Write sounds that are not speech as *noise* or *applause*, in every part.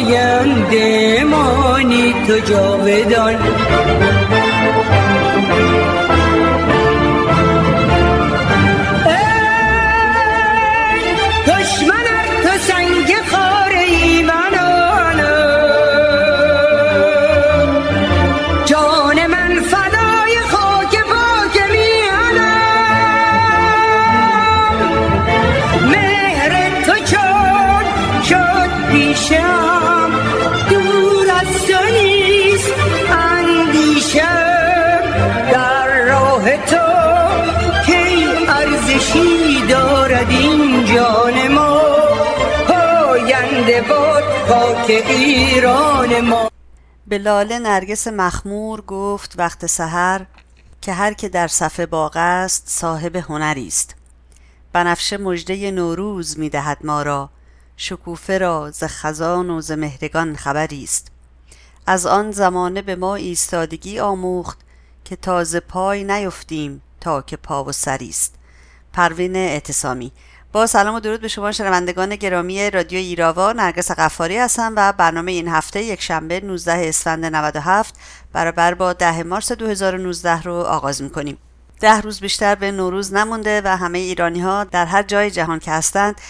آینده مانی تو جاودان. ما. به لاله نرگس مخمور گفت وقت سحر که هر که در صفه باغ است صاحب هنری است. بنفشه مژده نوروز می‌دهد ما را. شکوفه را ز خزان و ز مهرگان خبری است. از آن زمانه به ما ایستادگی آموخت که تازه پای نیفتیم تا که پا و سری است. پروین اعتصامی با سلام و درود به شما شنوندگان گرامی رادیو ایراوا. نرگس قفاری هستم و برنامه این هفته یک شنبه 19 اسفند 97 برابر با 10 مارس 2019 رو آغاز می‌کنیم. ده روز بیشتر به نوروز نمونده و همه ایرانی ها در هر جای جهان که هستند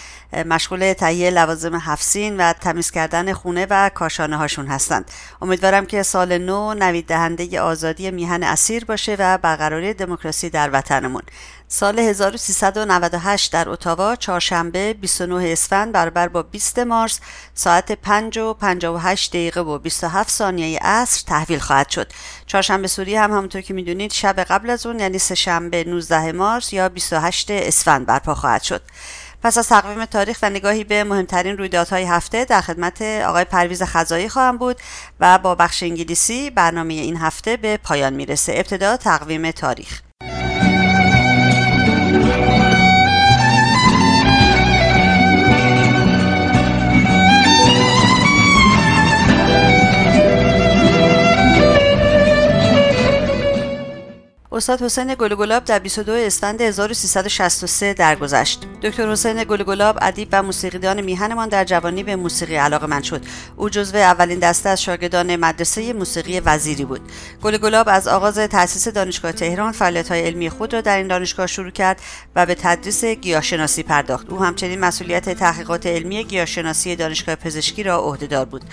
مشغول تهیه لوازم حفسین و تمیز کردن خونه و کاشانه هاشون هستند. امیدوارم که سال نو نوید دهنده آزادی میهن اسیر باشه و برقراری دموکراسی در وطنمون. سال 1398 در اتاوا چهارشنبه 29 اسفند برابر با 20 مارس ساعت 5 و 58 دقیقه و 27 ثانیه عصر تحویل خواهد شد. چهارشنبه سوری هم همونطور که می‌دونید شب قبل از اون یعنی سه شنبه 19 مارس یا 28 اسفند برپا خواهد شد. پس از تقویم تاریخ و نگاهی به مهمترین رویدادهای هفته در خدمت آقای پرویز خزایی خواهم بود و با بخش انگلیسی برنامه این هفته به پایان می‌رسه. ابتدا تقویم تاریخ. استاد حسین گلگلاب در 22 اسفند 1363 درگذشت. دکتر حسین گلگلاب ادیب و موسیقیدان میهنمان در جوانی به موسیقی علاقه من شد. او جزو اولین دسته از شاگردان مدرسه موسیقی وزیری بود. گلگلاب از آغاز تأسیس دانشگاه تهران فعالیت‌های علمی خود را در این دانشگاه شروع کرد و به تدریس گیاهشناسی پرداخت. او همچنین مسئولیت تحقیقات علمی گیاهشناسی دانشگاه پزشکی را عهدهدار بود.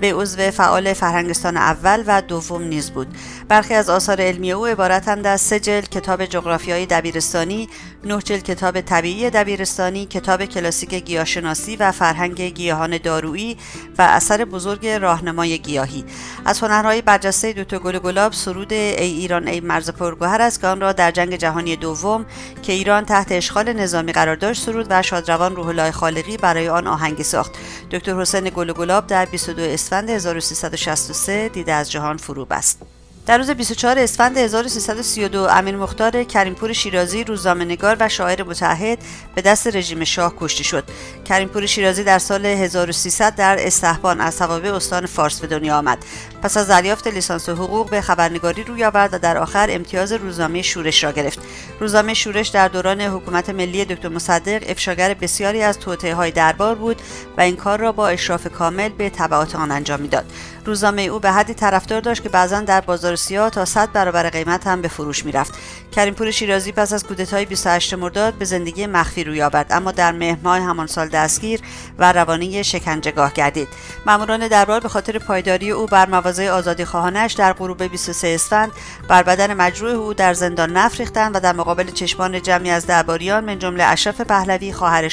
به عضو فعال فرهنگستان اول و دوم نیز بود. برخی از آثار علمی او عبارتند از سه جلد کتاب جغرافیای دبیرستانی، نه جلد کتاب طبیعی دبیرستانی، کتاب کلاسیک گیاهشناسی و فرهنگ گیاهان دارویی و اثر بزرگ راهنمای گیاهی. از هنرهای برجسته دکتر گل گلاب سرود ای ایران ای مرز پرگوهر است که آن را در جنگ جهانی دوم که ایران تحت اشغال نظامی قرار داشت سرود و شادروان روح الله خالقی برای آن آهنگی ساخت. دکتر حسین گل گلاب در 22 اسفند 1363 دیده از جهان فرو بست. در روز 24 اسفند 1332 امیر مختار کریمپور شیرازی روزنامه‌نگار و شاعر متحد به دست رژیم شاه کشته شد. کریمپور شیرازی در سال 1300 در استحبان از استان فارس به دنیا آمد. پس از دریافت لیسانس حقوق به خبرنگاری روی آورد و در آخر امتیاز روزنامه شورش را گرفت. روزنامه شورش در دوران حکومت ملی دکتر مصدق افشاگر بسیاری از های دربار بود و این کار را با اشراف کامل به تبعات آن انجام می‌داد. روزنامه او به حدی طرفدار داشت که بعضا در بازار سیاه تا 100 برابر قیمت هم به فروش می‌رفت کریمپور شیرازی پس از کودتای 28 مرداد به زندگی مخفی روی آورد اما در مهر ماه همان سال دستگیر و روانه شکنجهگاه گردید ماموران دربار به خاطر پایداری او بر مواضع آزادی خواهانش در غروب 23 اسفند بر بدن مجروح او در زندان نفت ریختند و در مقابل چشمان جمعی از درباریان من جمله اشرف پهلوی خواهر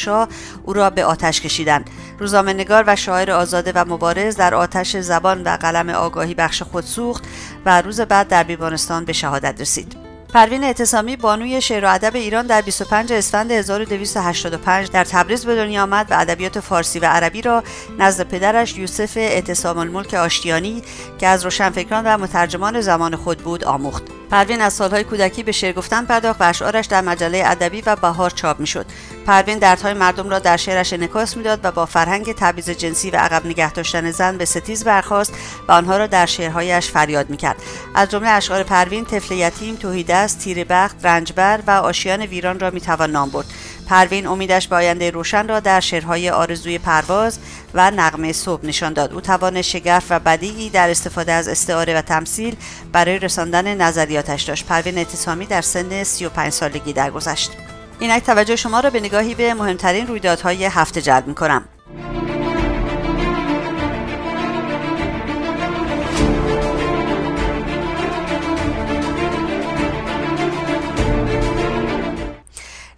او را به آتش کشیدند روزنامه‌نگار و شاعر آزاده و مبارز در آتش زبان و قلم آگاهی بخش خود سوخت و روز بعد در بیمارستان به شهادت رسید. پروین اعتصامی بانوی شعر و ادب ایران در 25 اسفند 1285 در تبریز به دنیا آمد و ادبیات فارسی و عربی را نزد پدرش یوسف اعتصام الملک آشتیانی که از روشنفکران و مترجمان زمان خود بود آموخت. پروین از سالهای کودکی به شعر گفتن پرداخت و اشعارش در مجله ادبی و بهار چاپ می‌شد پروین دردهای مردم را در شعرش انعکاس می‌داد و با فرهنگ تبعیض جنسی و عقب نگه داشتن زن به ستیز برخاست و آنها را در شعرهایش فریاد می‌کرد از جمله اشعار پروین طفل یتیم تهیدست تیره بخت رنجبر و آشیان ویران را می‌توان نام برد. پروین امیدش به آینده روشن را در شعرهای آرزوی پرواز و نغمه صبح نشان داد. او توان شگرف و بدیعی در استفاده از استعاره و تمثیل برای رساندن نظریاتش داشت. پروین اعتصامی در سن 35 سالگی درگذشت. اینک توجه شما را به نگاهی به مهمترین رویدادهای هفته جلب می کنم.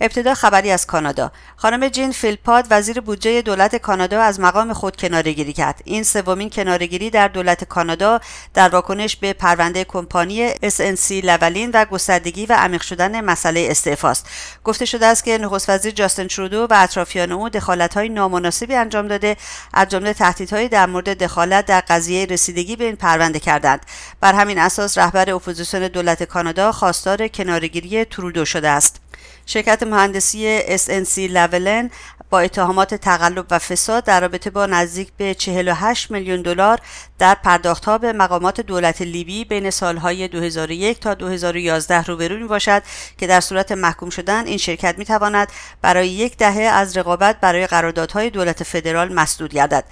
ابتدا خبری از کانادا. خانم جین فیلپاد وزیر بودجه دولت کانادا از مقام خود کنارگیری کرد. این سومین کنارگیری در دولت کانادا در واکنش به پرونده کمپانی SNC لولین و گستردگی و عمیق شدن مسئله استعفاست. گفته شده است که نخست وزیر جاستن ترودو و اطرافیان او دخالت‌های نامناسبی انجام داده از جمله تهدیدهایی در مورد دخالت در قضیه رسیدگی به این پرونده کردند. بر همین اساس رهبر اپوزیسیون دولت کانادا خواستار کنارگیری ترودو شده است. شرکت مهندسی SNC Lavalin با اتهامات تقلب و فساد در رابطه با نزدیک به 48 میلیون دلار در پرداختها به مقامات دولت لیبی بین سالهای 2001 تا 2011 روبرو می باشد که در صورت محکوم شدن این شرکت می تواند برای یک دهه از رقابت برای قراردادهای دولت فدرال مسدود گردد.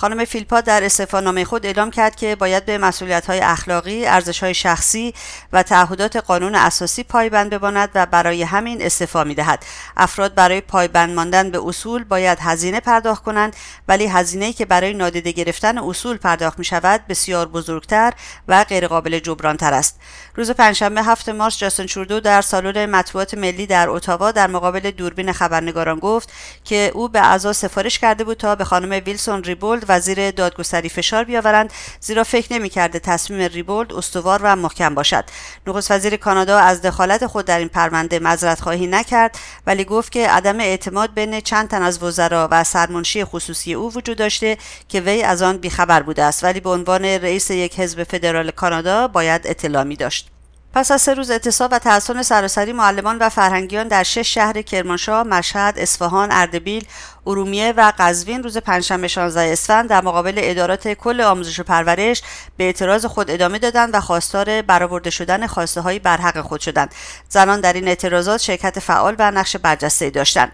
خانم فیلپا در استعفانامه خود اعلام کرد که باید به مسئولیت‌های اخلاقی، ارزش‌های شخصی و تعهدات قانون اساسی پایبند بماند و برای همین استعفا می‌دهد. افراد برای پایبند ماندن به اصول باید هزینه پرداخت کنند ولی هزینه‌ای که برای نادیده گرفتن اصول پرداخت می شود بسیار بزرگتر و غیرقابل جبرانتر است. روز پنجشنبه هفت مارس جاستن چوردو در سالن مطبوعات ملی در اتاوا در مقابل دوربین خبرنگاران گفت که او به اعضا سفارش کرده بود تا به خانم ویلسون ریبولد وزیر دادگستری فشار بیاورند زیرا فکر نمی‌کرده تصمیم ریبولد استوار و محکم باشد. نخست وزیر کانادا از دخالت خود در این پرونده معذرت خواهی نکرد ولی گفت که عدم اعتماد بین چند تن از وزرا و سرمنشی خصوصی او وجود داشته که وی از آن بیخبر بوده است. ولی به عنوان رئیس یک حزب فدرال کانادا باید اطلاع می داشت پس از سه روز اعتصاب و تحسن سراسری معلمان و فرهنگیان در شش شهر کرمانشاه، مشهد، اصفهان، اردبیل، ارومیه و قزوین روز پنجشنبه 16 اسفند در مقابل ادارات کل آموزش و پرورش به اعتراض خود ادامه دادند و خواستار برآورده شدن خواسته های برحق خود شدند. زنان در این اعتراضات شرکت فعال و نقش برجسته داشتند.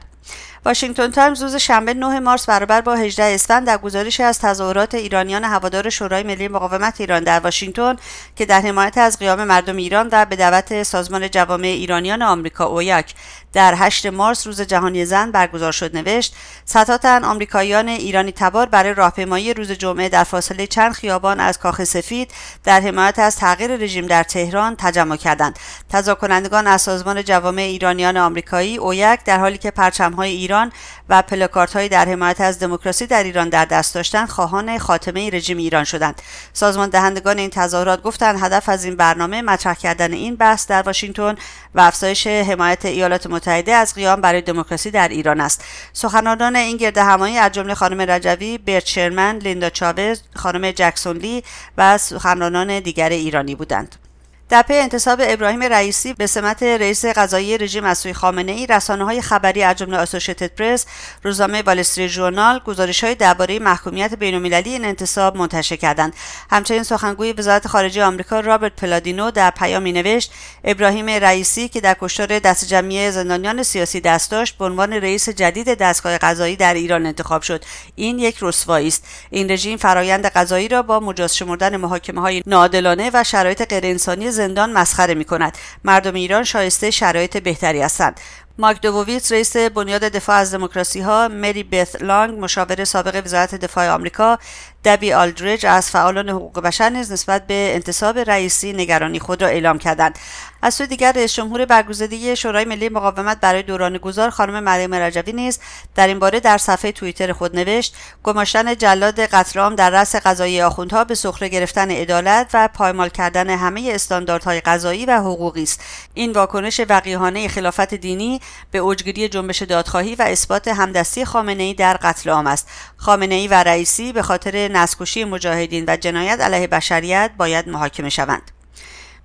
واشنگتن تایمز روز شنبه 9 مارس برابر با 18 اسفند در گزارشی از تظاهرات ایرانیان هوادار شورای ملی مقاومت ایران در واشنگتن که در حمایت از قیام مردم ایران و به دعوت سازمان جوامع ایرانیان آمریکا اویاک در 8 مارس روز جهانی زن برگزار شد نوشت صدها تن آمریکاییان ایرانی تبار برای راهپیمایی روز جمعه در فاصله چند خیابان از کاخ سفید در حمایت از تغییر رژیم در تهران تجمع کردند. تظاهر کنندگان از سازمان جوامع ایرانیان آمریکایی اویک در حالی که پرچمهای ایران و پلاکاردهایی در حمایت از دموکراسی در ایران در دست داشتند خواهان خاتمه رژیم ایران شدند. سازمان دهندگان این تظاهرات گفتند هدف از این برنامه مطرح کردن این بحث در واشنگتن و افزایش حمایت ایالات متحده از قیام برای دموکراسی در ایران است. سخنرانان این گرد همایی از جمله خانم رجوی برت شرمن لیندا چاوز خانم جکسون لی و سخنرانان دیگر ایرانی بودند. در پی انتصاب ابراهیم رئیسی به سمت رئیس قضایی رژیم از سوی خامنه ای رسانه های خبری از جمله آسوشیتد پرس روزنامه والستری ژورنال گزارش های درباره محکومیت بینالمللی این انتصاب منتشر کردند. همچنین سخنگوی وزارت خارجه آمریکا رابرت پلادینو در پیامی نوشت ابراهیم رئیسی که در کشتار دست جمعی زندانیان سیاسی دست داشت به عنوان رئیس جدید دستگاه قضایی در ایران انتخاب شد. این یک رسوایی است. این رژیم فرایند قضایی را با مجاز شمردن محاکمه های ناعادلانه و شرایط غیرانسانی زندان مسخره می کند مردم ایران شایسته شرایط بهتری هستند. ماک دووویتس رئیس بنیاد دفاع از دموکراسی ها مری بث لانگ مشاور سابق وزارت دفاع آمریکا دبی آلدریج از فعالان حقوق بشر نیز نسبت به انتصاب رئیسی نگرانی خود را اعلام کردند. از سوی دیگر رئیس جمهور برگزیده شورای ملی مقاومت برای دوران گذار خانم مریم رجوی نیز در این باره در صفحه توییتر خود نوشت گماشتن جلاد قتل در رأس قضایی آخوندها به سخره گرفتن عدالت و پایمال کردن همه استانداردهای قضایی و حقوقی است. این واکنش وقیحانه خلافت دینی به اوجگیری جنبش دادخواهی و اثبات همدستی خامنه ای در قتل عام است. خامنه ای و رئیسی به خاطر نسکشی مجاهدین و جنایت علیه بشریت باید محاکمه شوند.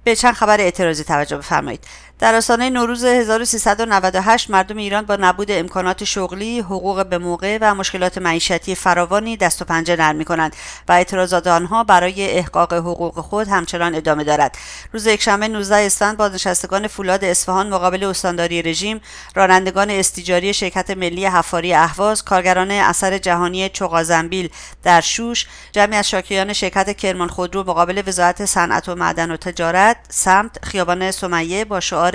به چند خبر اعتراضی توجه بفرمایید. در آستانه نوروز 1398 مردم ایران با نبود امکانات شغلی، حقوق به موقع و مشکلات معیشتی فراوانی دست و پنجه نرم می کنند و اعتراضات آنها برای احقاق حقوق خود همچنان ادامه دارد. روز یکشنبه 19 اسفند بازنشستگان فولاد اصفهان مقابل استانداری رژیم، رانندگان استیجاری شرکت ملی حفاری اهواز، کارگران اثر جهانی چوغازنبیل در شوش، جمعی از شاکیان شرکت کرمان خودرو مقابل وزارت صنعت و معدن و تجارت، سمت خیابان سمیه با شعار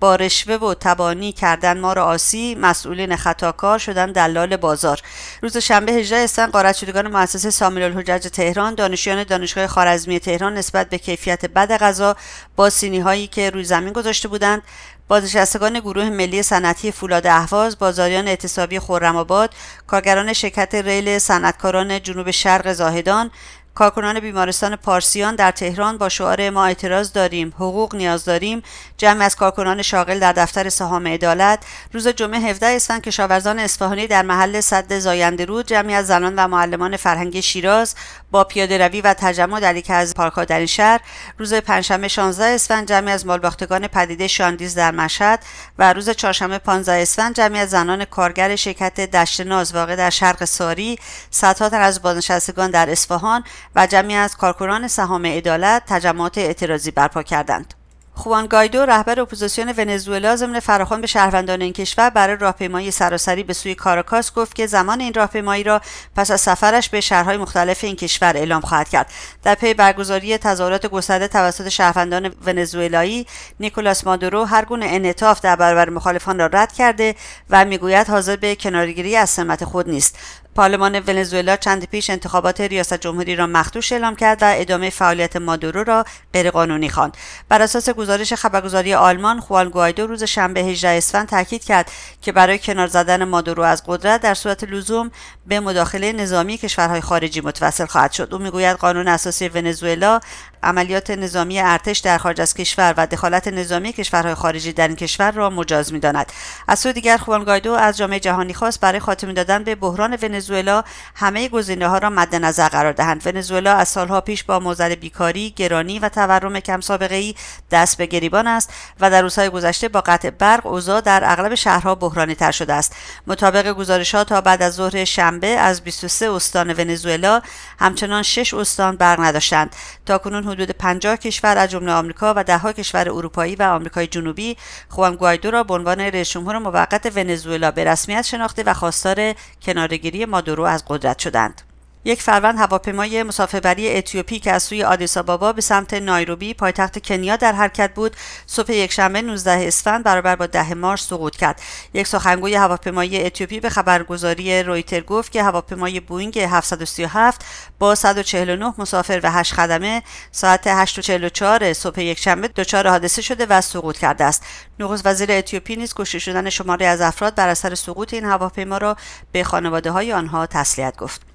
با رشوه و تبانی کردن ما را آسی مسئولین خطاکار شدن دلال بازار. روز شنبه 18 اسفند غارت شدگان مؤسسه سامیل الحجج تهران دانشجویان دانشگاه خارزمی تهران نسبت به کیفیت بد غذا با سینی هایی که روی زمین گذاشته بودند بازنشستگان گروه ملی صنعتی فولاد اهواز بازاریان اعتصابی خرم‌آباد کارگران شرکت ریل صنعتکاران جنوب شرق زاهدان کارکنان بیمارستان پارسیان در تهران با شعار ما اعتراض داریم حقوق نیاز داریم. جمع از کارکنان شاغل در دفتر سهام عدالت. روز جمعه 17 اسفند کشاورزان اصفهانی در محل صد زاینده رود جمعی از زنان و معلمان فرهنگی شیراز با پیاده روی و تجمع در یکی از پارکها در این شهر. روز پنجشنبه 16 اسفند جمعی از مالباختگان پدیده شاندیز در مشهد و روز چهارشنبه 15 اسفند جمعی از زنان کارگر شرکت دشت ناز واقع در شرق ساری. صدها تن از بازنشستگان در اصفهان و جمعی از کارکنان سهام عدالت تجمعات اعتراضی برپا کردند. خوان گایدو رهبر اپوزیسیون ونزوئلا ضمن فراخوان به شهروندان این کشور برای راهپیمایی سراسری به سوی کاراکاس گفت که زمان این راهپیمایی را پس از سفرش به شهرهای مختلف این کشور اعلام خواهد کرد. در پی برگزاری تظاهرات گسترده توسط شهروندان ونزوئلایی نیکولاس مادورو هر گونه انعطاف در برابر مخالفان را رد کرده و می‌گوید حاضر به کنارگیری از سمت خود نیست. پارلمان ونزوئلا چندی پیش انتخابات ریاست جمهوری را مخدوش اعلام کرد و ادامه فعالیت مادورو را غیرقانونی خواند. بر اساس گزارش خبرگزاری آلمان خوان گوایدو روز شنبه 18 اسفند تاکید کرد که برای کنار زدن مادورو از قدرت در صورت لزوم به مداخله نظامی کشورهای خارجی متوسل خواهد شد. او می‌گوید قانون اساسی ونزوئلا عملیات نظامی ارتش در خارج از کشور و دخالت نظامی کشورهای خارجی در این کشور را مجاز می‌داند. از سوی دیگر خوان گایدو از جامعه جهانی خواست برای خاتمه دادن به بحران ونزوئلا همه گزینه ها را مد نظر قرار دهند. ونزوئلا از سالها پیش با موزل بیکاری گرانی و تورم کم سابقه ای دست به گریبان است و در روزهای گذشته با قطع برق اوضاع در اغلب شهرها بحرانی تر شده است. مطابق گزارش ها تا بعد از ظهر شنبه از 23 استان ونزوئلا همچنان 6 استان برق نداشتند. تاکنون حدود 50 کشور از جمله آمریکا و دهها کشور اروپایی و آمریکای جنوبی خوان گوایدو را به عنوان رئیس جمهور موقت ونزوئلا به رسمیت شناخته و خواستار کنارگیری مادورو از قدرت شدند. یک فروند هواپیمای مسافربری اتیوپی که از سوی آدیس آبابا به سمت نایروبی پایتخت کنیا در حرکت بود صبح یکشنبه 19 اسفند برابر با ده مارس سقوط کرد. یک سخنگوی هواپیمای اتیوپی به خبرگزاری رویتر گفت که هواپیمای بوینگ 737 با 149 مسافر و 8 خدمه ساعت 8:44 صبح یکشنبه دچار حادثه شده و سقوط کرده است. نخست وزیر اتیوپی نیز کشته شدن شماری از افراد بر اثر سقوط این هواپیما را به خانواده های آنها تسلیت گفت.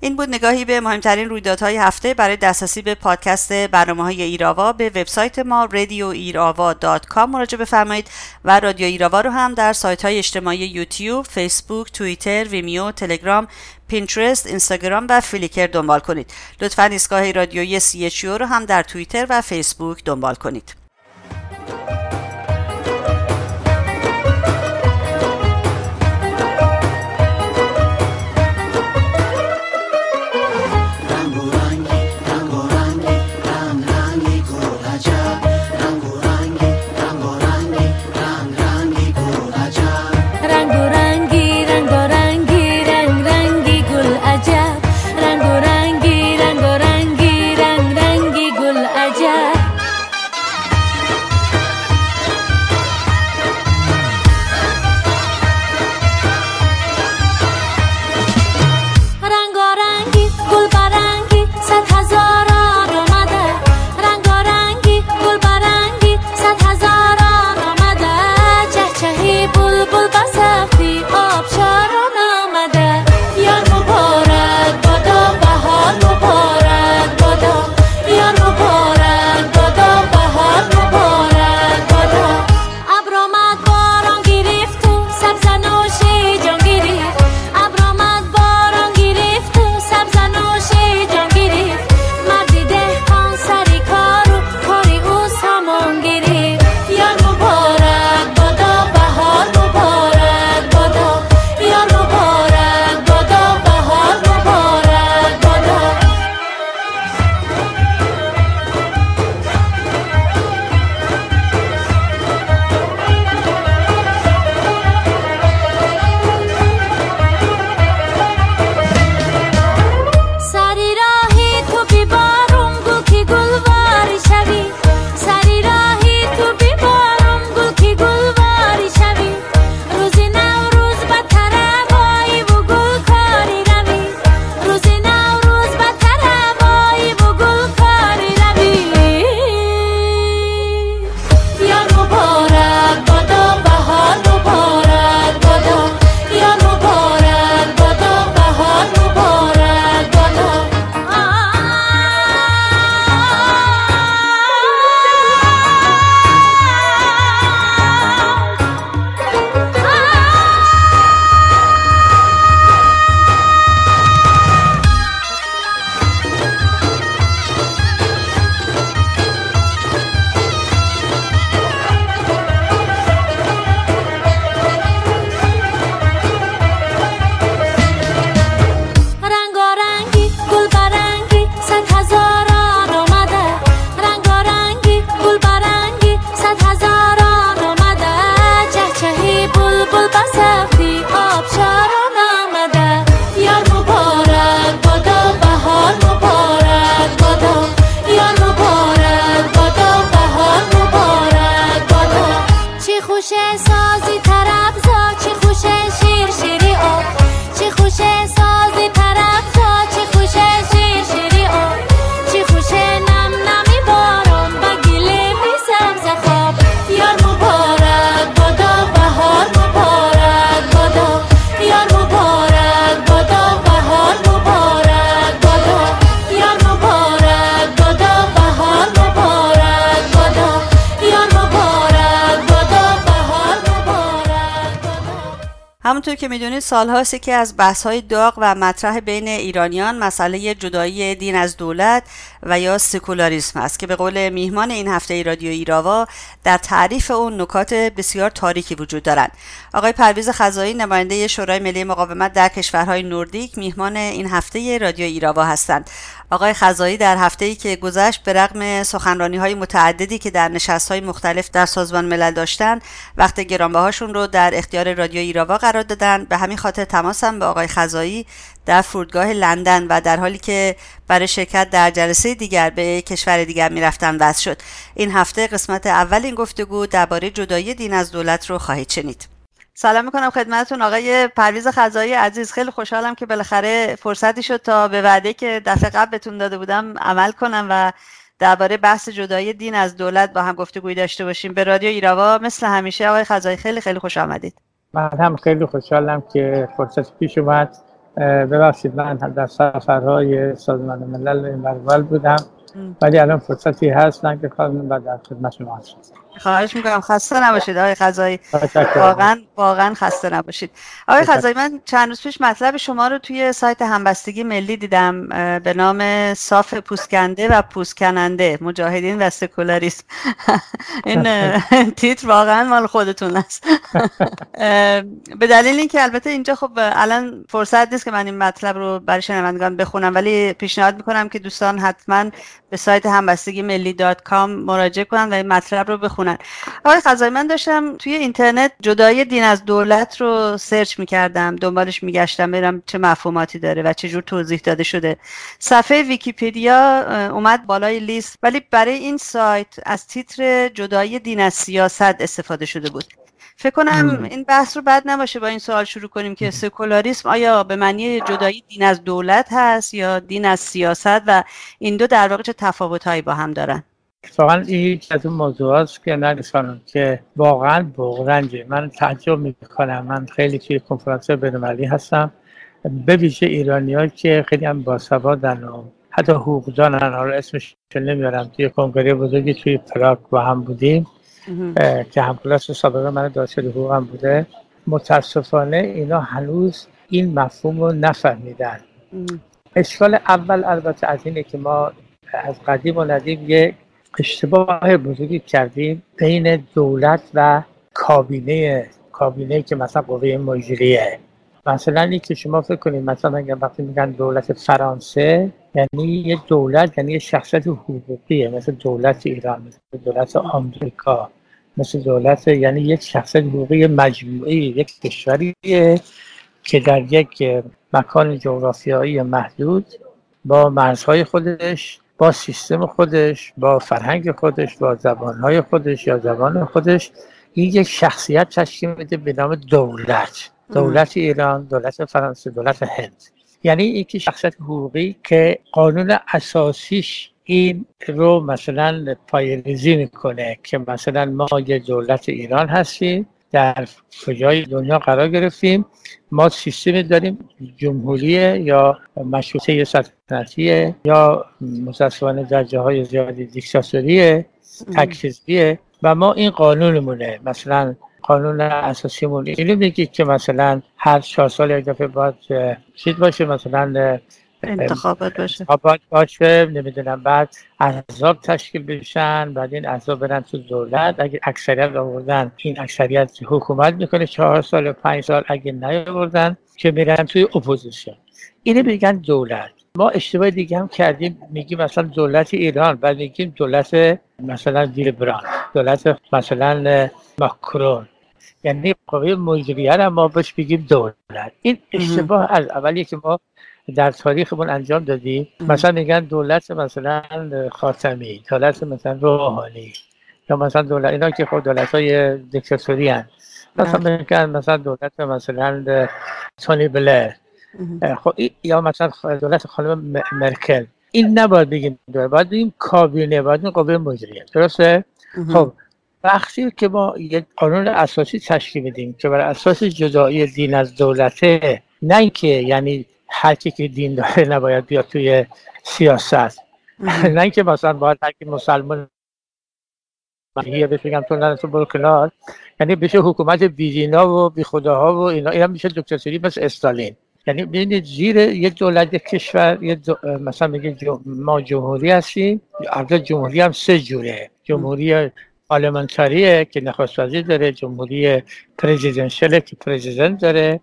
این بود نگاهی به مهمترین رویدادهای هفته برای دسترسی به پادکست برنامه های ایراوا به وبسایت ما radioirava.com مراجعه بفرمایید و رادیو ایراوا رو هم در سایت های اجتماعی یوتیوب، فیسبوک، توییتر، ویمیو، تلگرام، پینترست، اینستاگرام و فلیکر دنبال کنید. لطفا ایستگاه رادیویی سی رو هم در توییتر و فیسبوک دنبال کنید. سالهاست که از بحث های داغ و مطرح بین ایرانیان مسئله جدایی دین از دولت و یا سکولاریسم است که به قول میهمان این هفته رادیو ایراوا در تعریف اون نکات بسیار تاریکی وجود دارند. آقای پرویز خزایی نماینده شورای ملی مقاومت در کشورهای نوردیک میهمان این هفته رادیو ایراوا هستند. آقای خزایی در هفته ای که گذشت به رغم سخنرانی های متعددی که در نشست های مختلف در سازمان ملل داشتن وقت گرانبهاشون رو در اختیار رادیو ایراوا قرار دادن. به همین خاطر تماسم به آقای خزایی در فرودگاه لندن و در حالی که برای شرکت در جلسه دیگر به کشور دیگر می‌رفتن وضع شد. این هفته قسمت اول این گفتگو درباره جدایی دین از دولت رو خواهید شنید. سلام می‌کنم خدمتتون آقای پرویز خزایی عزیز. خیلی خوشحالم که بالاخره فرصتی شد تا به وعده که دفعه قبل بهتون داده بودم عمل کنم و درباره بحث جدایی دین از دولت با هم گفتگویی داشته باشیم. به رادیو ایراوا مثل همیشه آقای خزایی خیلی خیلی خوش آمدید. من هم خیلی خوشحالم که فرصت پیش اومد. ببخشید من در سفرهای سازمان ملل این بودم. ولی الان فرصتی هست من که و در خدمت شما هستم. خواهش می‌کنم. خسته نباشید آقای خزایی واقعا واقعا خسته نباشید. آقای خزایی من چند روز پیش مطلب شما رو توی سایت همبستگی ملی دیدم به نام صاف پوست کنده و پوست کننده مجاهدین و سکولاریسم. *laughs* این *laughs* تیتر واقعا مال خودتون است. *laughs* به دلیل اینکه البته اینجا خب الان فرصت نیست که من این مطلب رو برای شنوندگان بخونم ولی پیشنهاد می‌کنم که دوستان حتما به سایت همبستگی ملی dot com مراجعه کنن و این مطلب رو بخونن. آقای خزائی من داشتم توی اینترنت جدایی دین از دولت رو search می‌کردم دنبالش میگشتم برم چه مفهوماتی داره و چه جور توضیح داده شده. صفحه ویکیپدیا اومد بالای لیست ولی برای این سایت از تیتر جدای دین از سیاست استفاده شده بود. فکر کنم این بحث رو بد نباشه با این سوال شروع کنیم که سکولاریسم آیا به معنی جدایی دین از دولت هست یا دین از سیاست و این دو در واقع چه تفاوتهایی با هم دارن؟ واقعا این یکی از اون موضوعات که نرسانم که واقعا بغرنجه من تعجب می‌کنم. من خیلی توی کنفرانس بینالمللی هستم. به ویژه ایرانی که خیلی هم باسوادن و حتی حقوقدانن. حالا اسمش نمیارم. توی کنگره بزرگی توی پراگ با هم بودیم که همکلاس سابقه من دانشگاه حقوقم بوده. متاسفانه اینا هنوز این مفهوم رو نفهمیدن. اشکال اول البته از اینه که ما از قدیم و ندیم یک اشتباه بزرگی کردیم بین دولت و کابینه کابینه که مثلا قوه مجریه. مثلا این که شما فکر کنید مثلا اگر وقتی میگن دولت فرانسه یعنی یه دولت یعنی یه شخصیت حقوقیه مثل دولت ایران مثل دولت آمریکا مثل دولت یعنی یک شخصیت حقوقی مجموعی یک کشوریه که در یک مکان جغرافیایی محدود با مرزهای خودش با سیستم خودش با فرهنگ خودش با زبانهای خودش یا زبان خودش. این یک شخصیت تشکیل میده به نام دولت. دولت ایران دولت فرانسه دولت هند. یعنی یکی شخصیت حقوقی که قانون اساسیش این رو مثلا پایریزی می‌کنه که مثلا ما یه دولت ایران هستیم. در کجای دنیا قرار گرفتیم. ما سیستمی داریم جمهوری یا مشروطه سلطنتیه یا متاسفانه در جاهای زیادی دیکتاتوریه تکسیزیه و ما این قانونمونه. مثلا قانون اساسیمون اینو میگه که مثلا هر چهار سال یک دفعه باید چیز باشه مثلا انتخابات باشه. انتخابات باشه نمی‌دونم بعد احزاب تشکیل بشن بعد این احزاب برن تو دولت. اگه اکثریت آوردن این اکثریت حکومت می‌کنه چهار سال پنج سال اگه نیاوردن که میرن توی اپوزیسیون اینو میگن دولت. ما اشتباه دیگه هم کردیم میگیم مثلا دولت ایران بعد میگیم دولت مثلا دیلبران دولت مثلا ماکرون. یعنی قوه مجریه ما بهش بگیم دولت. این اشتباه از اولی که ما در تاریخمون انجام دادیم مثلا میگن دولت مثلا خاتمی دولت مثلا روحانی یا مثلا دولت اینا که خود دولت های دیکتاتوری هست مثلا بله. میگن مثلا دولت مثلا تونی بلر. خب یا مثلا دولت خانم مرکل. این نباید بگیم دولت باید بگیم کابینه باید بگیم قوه مجریه. درسته؟ خب وقتی که ما یک قانون اساسی تشکیل بدیم که بر اساس جدایی دین از دولته نه اینکه یعنی هر که دین داره نباید بیاد توی سیاست. نه اینکه مثلا باید هر مسلمان مسیحیه بهش بگم تو نرسو برو کنار. یعنی بشه حکومت بیدینا و بی خداها و اینا. اینا میشه دکتاتوری مثل استالین. یعنی ببینید زیر یه دولت کشور یه مثلا میگه ما جمهوری هستیم البته جمهوری هم سه جوره. جمهوری پارلمانتاریه که نخست وزیر داره جمهوری پرزیدنشله که پرزیدنت داره.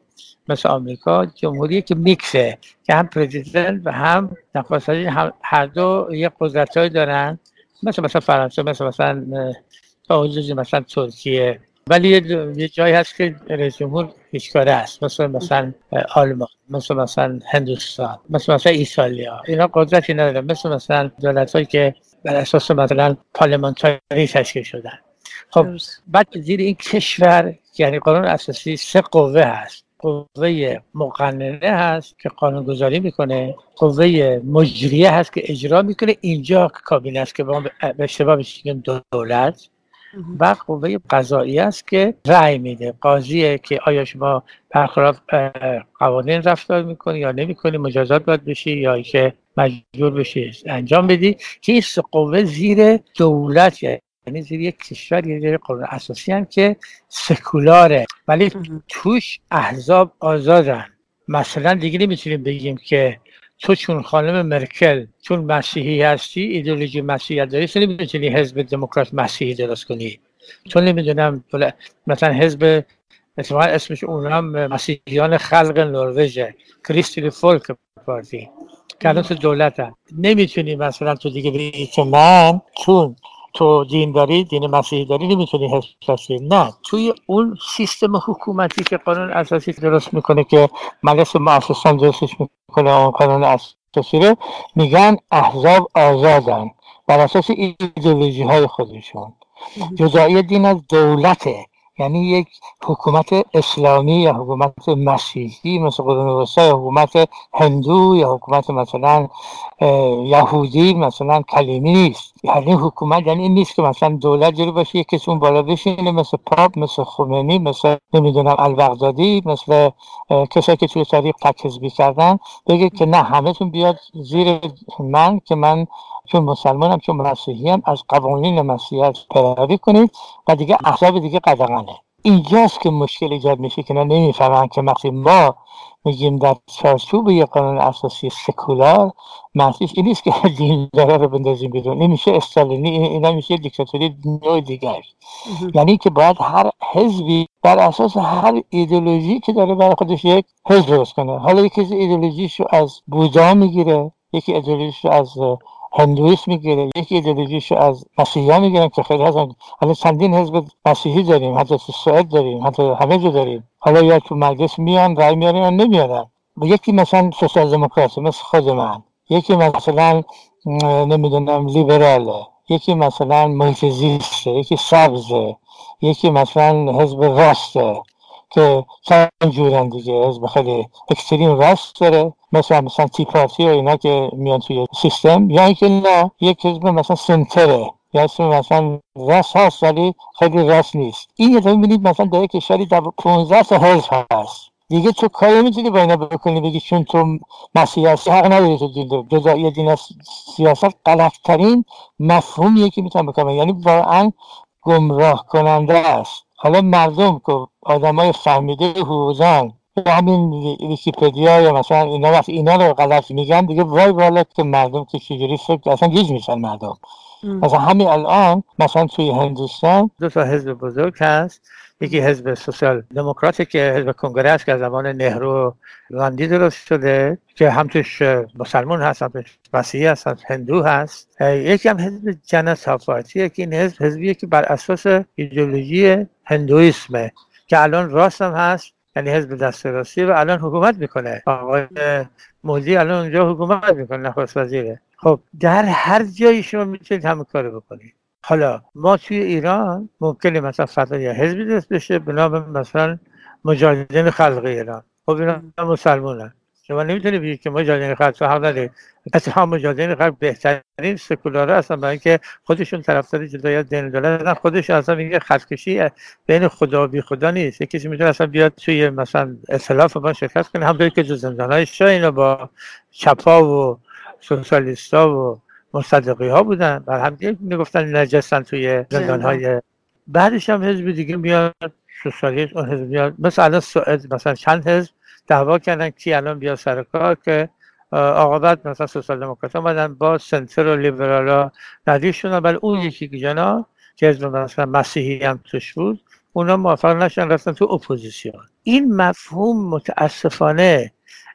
مثل آمریکا جمهوری که میکسه که هم پرزیدنت و هم نخست وزیر هر دو یه قدرت دارن. مثل مثلا فرانسه مثل مثلا تا مثلا ترکیه. ولی یه جایی هست که رئیس جمهور هیچکاره است. مثل مثلا آلمان مثل مثلا هندوستان مثل مثلا ایتالیا. اینا قدرتی نداره مثل مثلا دولت هایی که بر اساس مثلا پارلمانتاری تشکیل شدن. خب بعد زیر این کشور یعنی قانون اساسی سه قوه هست. قوه مقننه هست که قانون گذاری می‌کنه. قوه مجریه هست که اجرا می‌کنه. اینجا کابینه است که به اشتباه میشیم دولت. و قوه قضایی است که رأی میده. قاضیه که آیا شما برخلاف قوانین رفتار می‌کنی یا نمی‌کنی مجازات باید بشی یا که مجبور بشی انجام بدی. که این قوه زیر دولت یعنی زیر یک کشور یه زیر قانون اساسی هم که سکولاره. ولی توش احزاب آزادن. مثلا دیگه نمی‌تونیم بگیم که تو چون خانم مرکل چون مسیحی هستی ایدولوژی مسیحیت داری تو نمی‌تونی حزب دموکرات مسیحی درست کنی. چون نمی‌دونم مثلا حزب اتفاقا اسمش اونم مسیحیان خلق نروژه کریستی فولک پارتی. که الان تو دولت هم. نمی‌تونی مثلا تو دیگه بگی که من چون تو دین داری دین مسیحی داری نمی‌تونی حفظ نه توی اون سیستم حکومتی که قانون اساسی درست می‌کنه که مجلس مؤسسان درستش می‌کنه اون قانون اساسی رو میگن احزاب آزادن بر اساس ایدئولوژی های خودشون جدایی دین از دولته. یعنی یک حکومت اسلامی یا حکومت مسیحی مثل قرون وسطا حکومت هندو یا حکومت مثلا یهودی مثلا کلیمی نیست. یعنی حکومت یعنی این نیست که مثلا دولت جوری باشه کسی اون بالا بشینه مثل پاپ مثل خمینی مثل نمی‌دونم البغدادی مثل کسایی که توی تاریخ تک حزبی کردن بگه که نه همهتون بیاد زیر من که من چون مسلمانم چون مسیحی هم از قوانین مسیحیت پیروی کنید و دیگه احزاب دیگه قدغنه. اینجاست که مشکل ایجاد میشه که نمی‌فهمن که وقتی ما میگیم در چارچوب یک قانون اساسی سکولار معنیش این نیست که *laughs* دین داره رو بندازیم بیرون. این میشه استالینی این میشه دیکتاتوری نوع دیگر یعنی که باید هر حزبی بر اساس هر ایدولوژی که داره برای خودش یک حزب درست کنه. حالا یکی ایدولوژیشو از بودا می‌گیره یکی ایدولوژیشو از هندویسم می‌گیره یکی ایدئولوژیشو از مسیحیان می‌گیرن که خیلی هستن. حالا چندین حزب مسیحی داریم حتی تو سوئد داریم حتی همه جا داریم. حالا یا تو مجلس میان رای میارن یا نمیارن. یکی مثلا سوسیال دموکراسی مثل خود من. یکی مثلا نمی‌دونم لیبراله. یکی مثلا محیط یکی سبزه. یکی مثلا حزب راسته. که چند جورن دیگه حزب خیلی اکستریم راست داره. مثلا مثلا تی پارتی و اینا که میان توی سیستم یا اینکه نه یک حزب مثلا سنتره. یا مثلا راست هست ولی خیلی راست نیست. این یه می‌بینید مثلا در کشوری در 15 تا حزب هست. دیگه تو کاری می‌تونی با اینا بکنی بگی چون تو مسیحی هستی حق نداری تو دین جزایی دین سیاست غلطترین مفهومیه که می‌تونم بکنم. یعنی واقعا گمراه کننده است. حالا مردم که آدمای فهمیده حقوقدان همین ویکیپدیا یا مثلا اینا وقتی اینا رو غلط میگن دیگه وای والا که مردم که چجوری فکر اصلا گیج میشن مردم. مثلا همین الان مثلا توی هندوستان دو تا حزب بزرگ هست. یکی حزب سوسیال دموکراتی که حزب کنگره است که از زمان نهرو غاندی درست شده که هم توش مسلمان هست هم توش مسیحی هست هم هندو هست. یکی هم حزب جن صافاتیه که این حزب حزبیه که بر اساس ایدئولوژی هندویسمه که الان راست هم هست یعنی حزب دست راستی و الان حکومت می‌کنه. آقای مودی الان اونجا حکومت می‌کنه نخست وزیره. خب در هر جایی شما می‌تونید همه کارو بکنید. حالا ما توی ایران ممکنه مثلا فتا یا حزبی دست بشه به نام مثلا مجاهدین خلق ایران. خب اینا مسلمانن. شما نمی‌تونی بگید که مجاهدین خلق حق نداری. اتفاقا مجاهدین خلق بهترین سکولاره هستن برای اینکه خودشون طرفدار جدایی از دین دولت خودش اصلا میگه خطکشی بین خدا و بی خدا نیست. کسی می‌تونه اصلا بیاد توی مثلا اصلاف با شرکت کنه. همونطوری که جو زندان های با چپا و سوسیالیستا و مصدقی ها بودن. بر هم می‌گفتن نجستن توی زندان. های بعدش هم حزب دیگه میاد سوسیالیست اون حزب میاد. مثل الان مثلا چند حزب دعوا کردن کی الان بیا سر کار که آقا بعد مثلا سوسیال دموکرات اومدن با center و لیبرالا ندیش شدن. ولی اون یکی جناح که حزب مثلا مسیحی هم توش بود اونا موفق نشدن رفتن تو اپوزیسیون. این مفهوم متاسفانه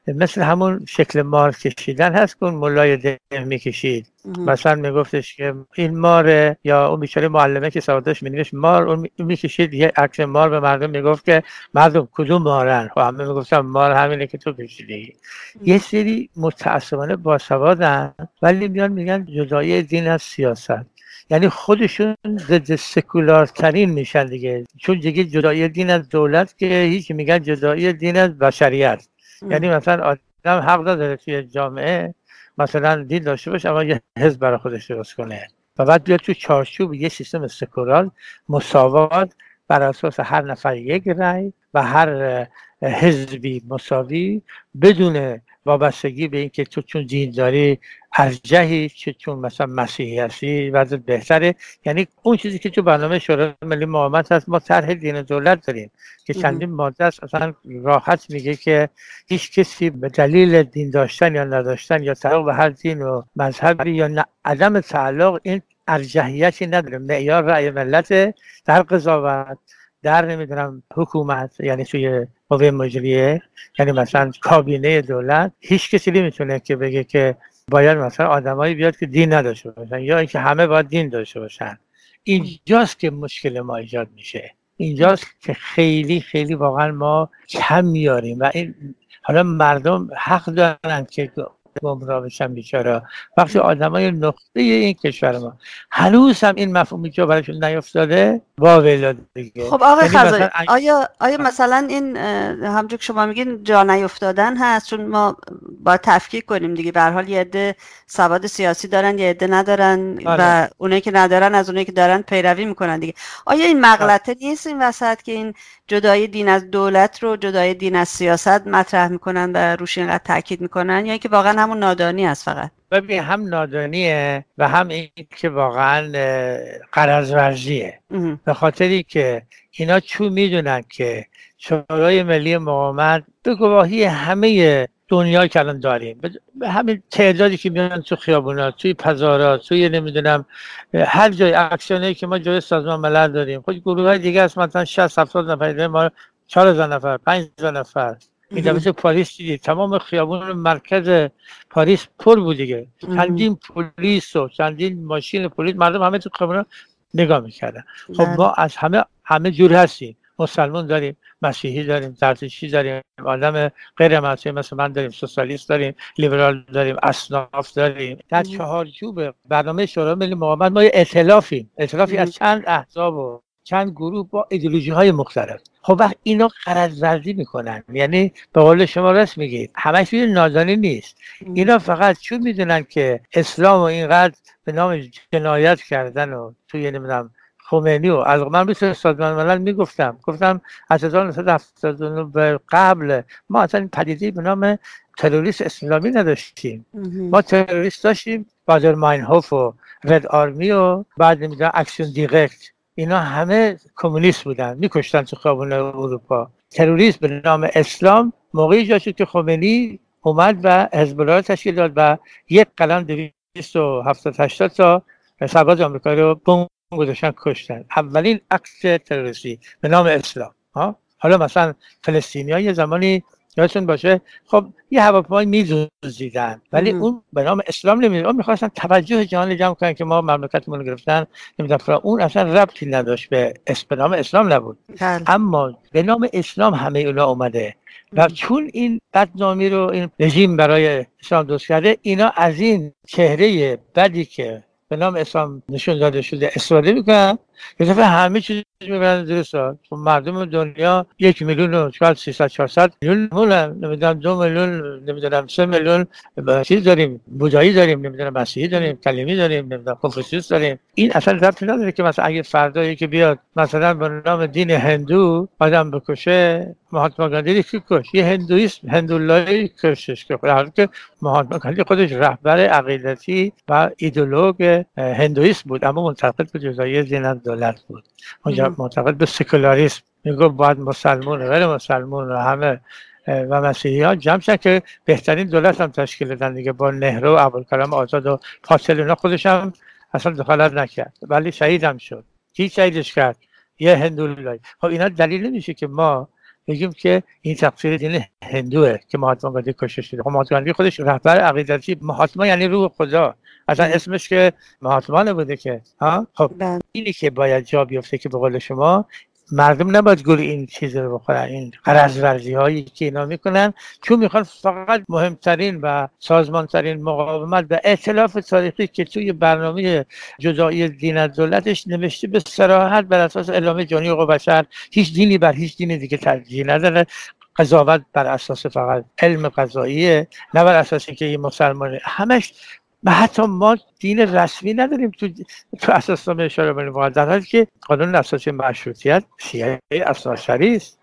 مثل همون شکل مار کشیدن هست که اون ملای ده می‌کشید. مثلا میگفتش که این ماره یا اون بیچاره معلمه که سوادش مینوشت مار اون می‌کشید یه عکس مار به مردم می‌گفت که مردم کدوم مارن؟ و خب همه می‌گفتن مار همینه که تو کشیدی. یه سری متاسفانه باسوادن ولی میان میگن جدایی دین از سیاست. یعنی خودشون ضد سکولار ترین میشن دیگه. چون دیگه جدایی دین از دولت که هیچ میگن جدایی دین از بشریت. یعنی مثلا آدم حق داره توی جامعه مثلا دین داشته باشه اما یه حزب برای خودش درست کنه. و بعد بیاد تو چارچوب یه سیستم سکولار مساوات بر اساس هر نفر یک رأی و هر حزبی مساوی بدون وابستگی به اینکه تو چون دین داری جهی که چون مثلا مسیحی هستی وضع بهتره. یعنی اون چیزی که تو برنامه شورای ملی مقاومت هست ما طرح دین دولت داریم که چندین ماده است. اصلا راحت میگه که هیچ کسی به دلیل دین داشتن یا نداشتن یا تعلق به هر دین و مذهبی یا عدم تعلق این ارجحیتی نداره. معیار رأی ملت در قضاوت در نمی‌دونم حکومت یعنی توی قوه مجریه یعنی مثلا کابینه دولت هیچ کسی نمی‌تونه که بگه که باید مثلا آدمایی بیاد که دین نداشته باشن یا اینکه همه باید دین داشته باشن. اینجاست که مشکل ما ایجاد میشه. اینجاست که خیلی خیلی واقعا ما کم میاریم و این حالا مردم حق دارن که گمراه بشن بیچاره. وقتی های نقطه این کشور ما هنوز هم این مفهومی که برایشون نیفتاده واویلا دیگه. خب آقای یعنی خزایی آیا آیا مثلا این همونجور که شما میگین جا نیفتادن هست؟ چون ما با تفکیک کنیم دیگه به حال یه عده سواد سیاسی دارن یه عده ندارن و آره. اونایی که ندارن از اونایی که دارن پیروی می‌کنن دیگه. آیا این مغلطه نیست این وسط که این جدای دین از دولت رو جدای دین از سیاست مطرح می‌کنن و روش اینقدر تاکید می‌کنن؟ یا اینکه واقعا همون نادانی است فقط. ببین هم نادانیه و هم این که واقعا قرض ورزیه به خاطری که اینا چون می‌دونن که شورای ملی مقاومت به گواهی همه دنیا که الان داریم به همین تعدادی که میان تو خیابونا توی بازارا توی نمی‌دونم هر جای اکشنی که ما جای سازمان ملل داریم. خود گروه های دیگه است مثلا 60 70 نفر ما 4000 نفر 5000 نفر. این دفعه پاریس دیدی تمام خیابون مرکز پاریس پر بود دیگه. چندین پلیس و چندین ماشین پلیس مردم همه تو خیابون نگاه می‌کردن. خب. ما از همه همه جور هستیم. مسلمان داریم مسیحی داریم زرتشتی داریم آدم غیر مسیحی مثل من داریم سوسیالیست داریم لیبرال داریم اصناف داریم. در چهارچوب برنامه شورای ملی مقاومت ما یه ائتلافیم. ائتلافی از چند احزاب و چند گروه با ایدولوژی های مختلف. خب وقت اینا قرض ورزی می‌کنن. یعنی به قول شما راست میگید. همش نادانی نیست. اینا فقط چون می‌دونن که اسلام و اینقدر به نام جنایت کردن و توی نمی‌دونم خمینی و از من مثل سازمان ملل می‌گفتم. گفتم از 1979 به قبل ما اصلا پدیده به نام تروریست اسلامی نداشتیم. ما تروریست داشتیم بادر ماینهوف و Red Army و بعد نمی‌دونم Action Directe اینا همه کمونیست بودن میکشتن تو خیابون اروپا. تروریست به نام اسلام موقعی جا شد که خمینی اومد و حزب الله تشکیل داد و یک قلم 270 تا سرباز آمریکایی رو بم گذاشتن کشتن. اولین عکس تروریستی به نام اسلام. ها؟ حالا مثلا فلسطینی یه زمانی یادتون باشه؟ خب یه هواپیمای میدوزیدن ولی اون به نام اسلام نمیدون اون می‌خواستن توجه جهان جمع کنن که ما مملکتمون رو گرفتن. نمی‌دونم اون اصلا ربطی نداشت به اسم نام اسلام نبود. بله. اما به نام اسلام همه اونا اومده. و چون این بدنامی رو این رژیم برای اسلام دوست کرده اینا از این چهره بدی که به نام اسلام نشون داده شده استفاده می‌کنن. یه دفعه همه چیز می‌برن زیر سال خب مردم دنیا یک میلیون و شاید 300 400 میلیون نمی‌دونم دو میلیون نمی‌دونم سه میلیون. چیز داریم؟ بودایی داریم نمی‌دونم مسیحی داریم کلیمی داریم نمی‌دونم کنفوسیوس داریم. این اصلا ربطی نداره که مثلا اگه فردایی که بیاد مثلا به نام دین هندو آدم بکشه مهاتما گاندی کی کش؟ یه هندویسم هندولایی کشش که حالا که مهاتما گاندی خودش رهبر عقیدتی و ایدولوگ هندویسم بود اما منتقد به جزایی دین دولت بود. معتقد به سکولاریسم. می‌گفت باید مسلمون و غیر مسلمون و همه و مسیحی ها جمع شد که بهترین دولت هم تشکیل دادن دیگه. با نهرو و عبدالکلام آزاد و پاسل اینا خودش هم اصلا دخالت نکرد. ولی شهید هم شد. کی شهیدش کرد؟ یه هندولایی خب اینا دلیل نمیشه که ما بگیم که این تقصیر دین هندوه که مهاتما گاندی کشته شده. خب مهاتما گاندی خودش رهبر عقیدتی. مهاتما یعنی روح خدا. اصلا اسمش که مهاتما نبوده که ها؟ خب بله. اینی که باید جا بیفته که به قول شما مردم نباید گل این چیز رو بخورن این قرض ورزی هایی که اینا می‌کنن چون می‌خوان فقط مهمترین و سازمانترین مقاومت و اعتلاف تاریخی که توی برنامه جدایی دین از دولتش نوشته به سراحت بر اساس اعلام جانی حقوق بشر هیچ دینی بر هیچ دین دیگه ترجیح نداره. قضاوت بر اساس فقط علم قضاییه نه بر اساس اینکه یه مسلمان همش و حتی ما دین رسمی نداریم تو تو اساسنامه اشاره کنیم در حالی که قانون اساسی مشروطیت شیعه اساسری است.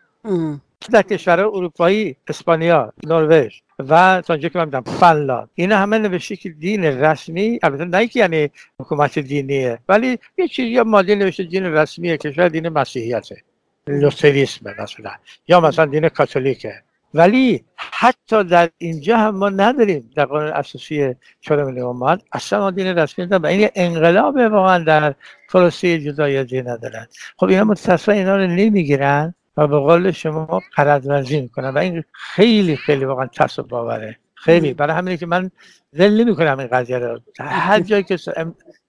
در کشور اروپایی اسپانیا نروژ و تا که من میدم فنلاند. اینا همه نوشته که دین رسمی البته نه که یعنی حکومت دینیه ولی یه چیزی یا ماده نوشته دین رسمیه کشور دین مسیحیته. لوتریسم مثلا. یا مثلا دین کاتولیکه. ولی حتی در اینجا هم ما نداریم در قانون اساسی چهار میلیون اصلا ما دین رسمی نداریم و این انقلاب واقعا در پروسه جدایی دین ندارن. خب اینا متاسفانه اینا رو نمی‌گیرن و به قول شما قرض ورزی می‌کنن و این خیلی خیلی واقعا تصب باوره. خیلی. برای همینه که من دل نمی کنم این قضیه رو. هر جایی که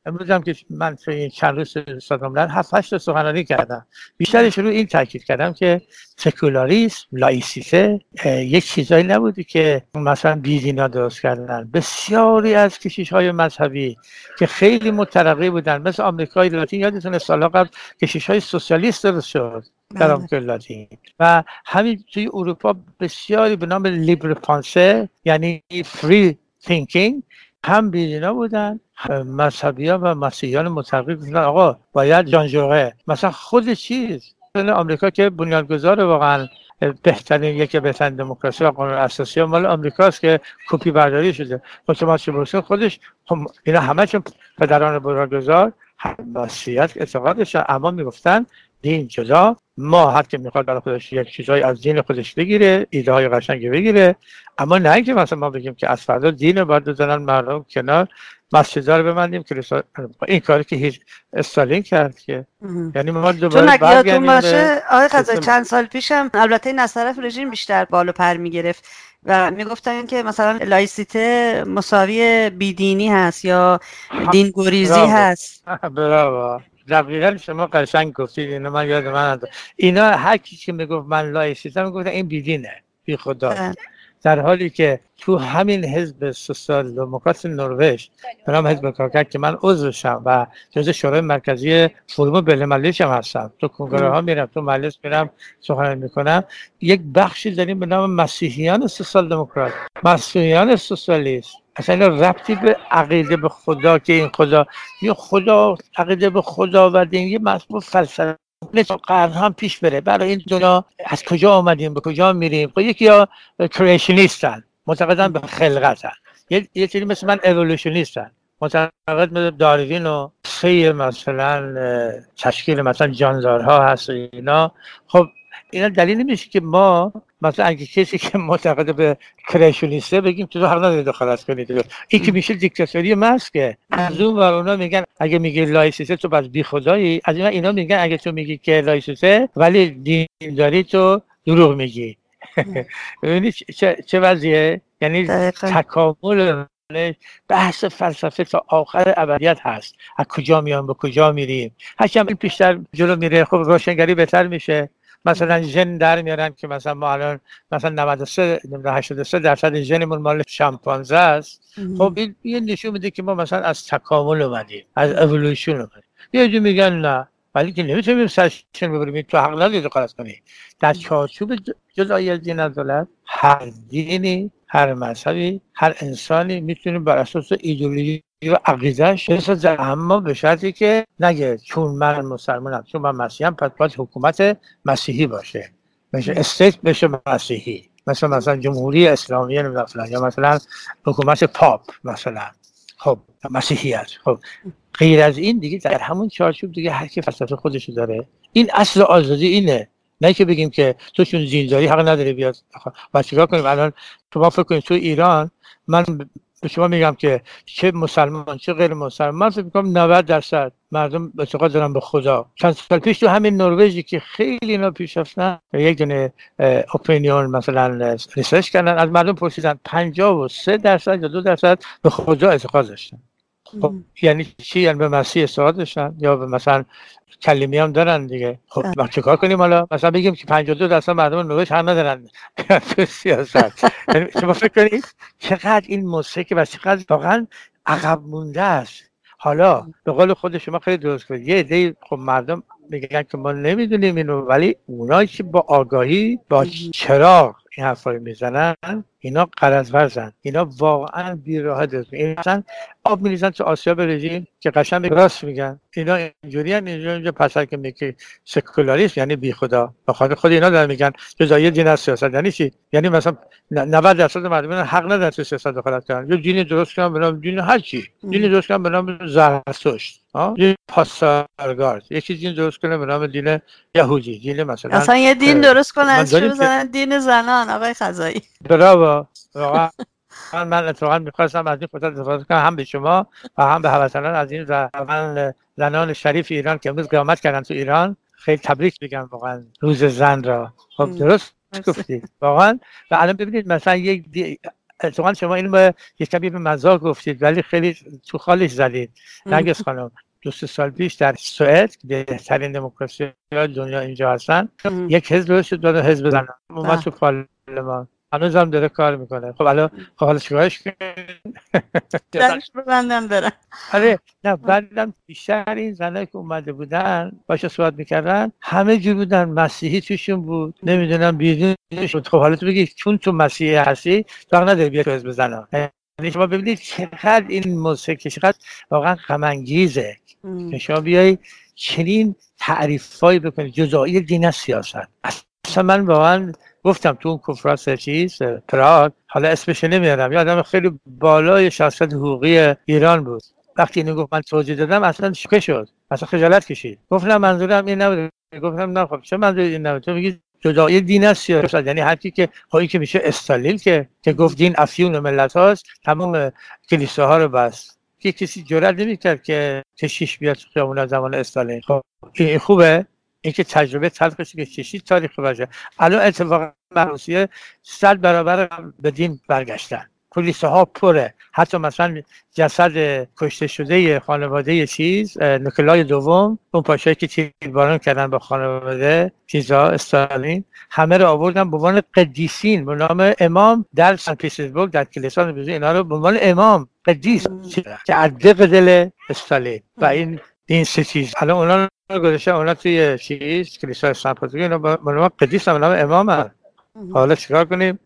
امروز هم که من توی چند روز سازمان هفت هشت سخنرانی کردم. بیشترش رو این تاکید کردم که سکولاریسم لایسیته یک چیزایی نبوده که مثلا بیدینا درست کردن. بسیاری از کشیش های مذهبی که خیلی مترقی بودن مثل آمریکای لاتین یادتونه سالا قبل کشیش های سوسیالیست درست شد در بله. آمریکای لاتین. و همین توی اروپا بسیاری به نام libre pensée یعنی free thinking هم بیدینا بودن مذهبی و مسیحیان متقی بودن. آقا باید جانجوره مثلا خود چیز؟ آمریکا که بنیانگذار واقعا بهترین یکی بهترین دموکراسی و قانون اساسی مال آمریکاست که کپی برداری شده. خب توماس خودش اینا همه چون پدران بنیانگذار مسیحیت اعتقادش اما می‌گفتن دین جدا. ما هر که می‌خواد برای خودش یک چیزایی از دین خودش بگیره ایده های قشنگی بگیره. اما نه اینکه مثلا ما بگیم که از فردا دین باید بزنن مردم کنار مسجد رو ببندیم که این کاری که هیچ استالین کرد که. یعنی ما دوباره چون اگه باشه آقای قضایی چند سال پیشم البته این از طرف رژیم بیشتر بالو پر می‌گرفت و می‌گفتن که مثلا لایسیته مساوی بیدینی هست یا دین گریزی هست. *laughs* براو دقیقا شما قشنگ گفتید اینا من یاد من اینا هر کی که می‌گفت من لایسیته می‌گفت این بیدینه بی خدا. بله. در حالی که تو همین حزب سوسیال دموکرات نروژ به نام حزب کارگر که من عضوشم و جزء شورای مرکزی فروم بین هم هستم. تو کنگره ها میرم تو مجلس میرم سخنرانی می‌کنم. یک بخشی داریم به نام مسیحیان سوسیال دموکرات مسیحیان سوسیالیست. اصلا ربطی به عقیده به خدا که این خدا یه خدا عقیده به خدا و یه مفهوم فلسفه. قرن هم پیش بره. برای این دنیا از کجا آمدیم به کجا میریم؟ خب یکی یا کریشنیستن معتقدن به خلقتن. یه یه چیزی مثل من اولوشنیستن معتقد مثل داروین و سه مثلا تشکیل مثلا جاندارها هست اینا. خب اینا دلیل نمیشه که ما مثلا اگه کسی که معتقد به کرشونیسته بگیم تو حق نداری دخالت کنید این که میشه دیکتاتوری که. از اون ور اونا میگن اگه میگی لایسیسه تو بس بی خدایی از اینا اینا میگن اگه تو میگی که لایسیسه ولی دین داری تو دروغ میگی. ببینید چه, چه وضعیه؟ یعنی تکامل بحث فلسفه تا آخر ابدیت هست. از کجا میان به کجا میریم؟ هرچند بیشتر جلو میره خب روشنگری بهتر میشه. مثلا ژن در میارن که مثلا ما الان مثلا 93 83 درصد ژنمون مال شامپانزه است. خب این نشون میده که ما مثلا از تکامل اومدیم از اولوشن اومدیم. یه جو میگن نه ولی که نمی‌تونیم سرشون ببریم. تو حق نداری دخالت کنی. در چارچوب جدایی از دین از دولت هر دینی هر مذهبی هر انسانی می‌تونه بر اساس ایدولوژی و عقیدهش بسازه اما به شرطی که نگه چون من مسلمانم چون من مسیحیم پس باید حکومت مسیحی باشه. بشه استیت بشه مسیحی. مثل مثلا جمهوری اسلامی مثلا یا مثلا حکومت پاپ مثلا. خب مسیحیت. خب غیر از این دیگه در همون چارچوب دیگه هر کی فلسفه خودشو داره. این اصل آزادی اینه. نه که بگیم که تو چون داری حق نداری بیاد. و چیکار کنیم؟ الان شما فکر کنید تو ایران من به شما میگم که چه مسلمان چه غیر مسلمان من فکر می‌کنم 90 درصد مردم اعتقاد دارن به خدا. چند سال پیش تو همین نروژی که خیلی اینا پیش رفتن یک دونه opinion مثلا ریسرچ کردن از مردم پرسیدن 53 درصد یا 2 درصد به خدا اعتقاد داشتن. خب یعنی چی؟ یعنی به مسیح اعتقاد داشتن یا به مثلا کلیمی هم دارن دیگه؟ خب ما چیکار کنیم حالا؟ مثلا بگیم که 52 درصد مردم نروژ هم ندارن تو *laughs* سیاست. یعنی شما فکر کنید چقدر این موسیقی و چقدر واقعا عقب مونده است. حالا به قول خود شما خیلی درست کنید یه عده خب مردم میگن که ما نمی‌دونیم اینو ولی اونایی که با آگاهی با چراغ این حرفا می‌زنن اینا قرض ورزن اینا واقعا بیراه این مثلا آب میریزن تو آسیا رژیم که قشنگ راست میگن. اینا اینجوری ان اینجا اینجا پسر که میگه سکولاریسم یعنی بی خدا بخاطر خود اینا دارن میگن جزایی دین از سیاست. یعنی چی؟ یعنی مثلا 90 درصد مردم حق ندارن تو سیاست دخالت کنن. یا دین درست کنن به نام دین هر چی. دین درست کنن به نام زرتشت دین پاسارگارد. یکی دین درست کنه به نام دین یهودی. دین مثلا اصلا یه دین درست کنن چه دین زنان آقای خزایی. واقعا من من اتفاقا می‌خواستم از این فرصت استفاده کنم. هم به شما و هم به هموطنان از این زن زنان شریف ایران که امروز قیامت کردن تو ایران خیلی تبریک بگم واقعا روز زن را. خب درست گفتید واقعا. و الان ببینید مثلا یک دی... اتفاقا شما اینو به یک کمی به مزاق گفتید ولی خیلی تو خالش زدید. نرگس خانم دو سه سال پیش در سوئد بهترین دموکراسی دنیا اینجا هستن. یک حزب شد دو حزب زنان اومد تو پارلمان. هنوز هم داره کار می‌کنه. خب الان خب حالا چیکارش ببندم برم. آره نه بعدم بیشتر این زنایی که اومده بودن باشه صحبت می‌کردن همه جور بودن. مسیحی توشون بود. نمی‌دونم بیدین شد خب حالا تو بگی چون تو مسیحی هستی تو نداری بیا تو بزنم یعنی شما ببینید چقدر این موسیقی چقدر واقعا غمانگیزه. که شما بیای چنین تعریفایی بکنید جزایی دین سیاست. اصلا من واقعا گفتم تو اون کنفرانس چیز پراگ حالا اسمش نمیارم یادم خیلی بالای شخصیت حقوقی ایران بود. وقتی اینو گفت من توضیح دادم اصلا شوکه شد اصلا خجالت کشید. گفتم منظورم این نبود گفتم نه خب چه منظور این نبود تو میگی جدایی دین است یعنی حرفی که هایی که میشه استالیل که که گفت دین افیون ملت هاست تمام کلیساها رو بس که کسی جرأت نمی‌کرد که کشیش بیاد تو خیابون زمان استالین. خب این خوبه؟ اینکه تجربه تلخش که کشید تاریخ باشه. الان اتفاقا روسیه صد برابر به دین برگشتن. کلیسه ها پره. حتی مثلا جسد کشته شده خانواده چیز نکلای دوم اون پاشایی که تیرباران کردن با خانواده چیزا استالین همه رو آوردن به عنوان قدیسین. به نام امام در سن پیترزبورگ در کلیسا اینا رو به عنوان امام قدیس که عدق دل استالین. و این این سه چیز. الان اونا رو گذاشته اونا توی چیز کلیسا سن پیترزبورگ اینا به نام قدیس به نام امام حالا چیکار کنیم؟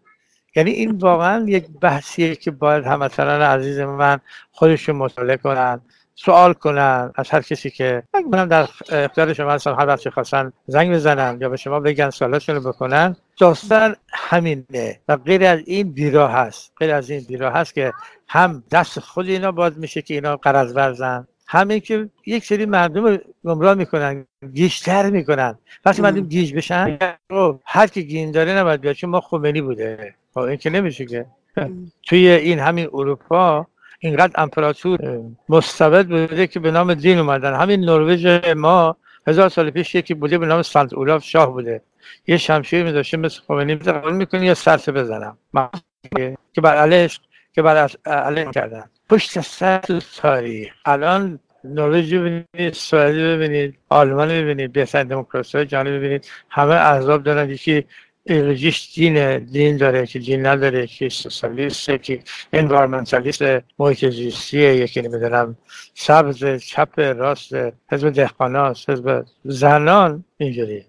یعنی این واقعا یک بحثیه که باید هموطنان عزیز من خودشون مطالعه کنن سوال کنن از هر کسی که منم در اختیار شما هستم هر وقت خواستن زنگ بزنن یا به شما بگن سوالاتشون رو بکنن. داستان همینه و غیر از این بیراه هست. غیر از این بیراه هست که هم دست خود اینا باز میشه که اینا قرض ورزن. همین که یک سری مردم رو گمراه می‌کنن گیشتر می‌کنن. وقتی مردم گیج بشن هر کی گین داره نباید بیاد چون ما خمینی بوده. خب این که نمیشه که. توی این همین اروپا اینقدر امپراتور مستبد بوده که به نام دین اومدن. همین نروژ ما هزار سال پیش یکی بوده به نام سنت اولاف شاه بوده. یه شمشیر میذاشه مثل خمینی قبول می‌کنی یا سرسه بزنم. که بر علیش که بر علیه کردن پشت سر تاریخ الان نروژ ببینید سوئدی ببینید آلمان ببینید بهترین دموکراسی های جهانی ببینید. همه احزاب دارن یکی ایدولوژیش دین دین داره که دین نداره که سوسیالیسته که انوارمنتالیست محیط زیستیه یکی نمی‌دونم سبز چپ راست حزب دهقاناست حزب زنان اینجوری.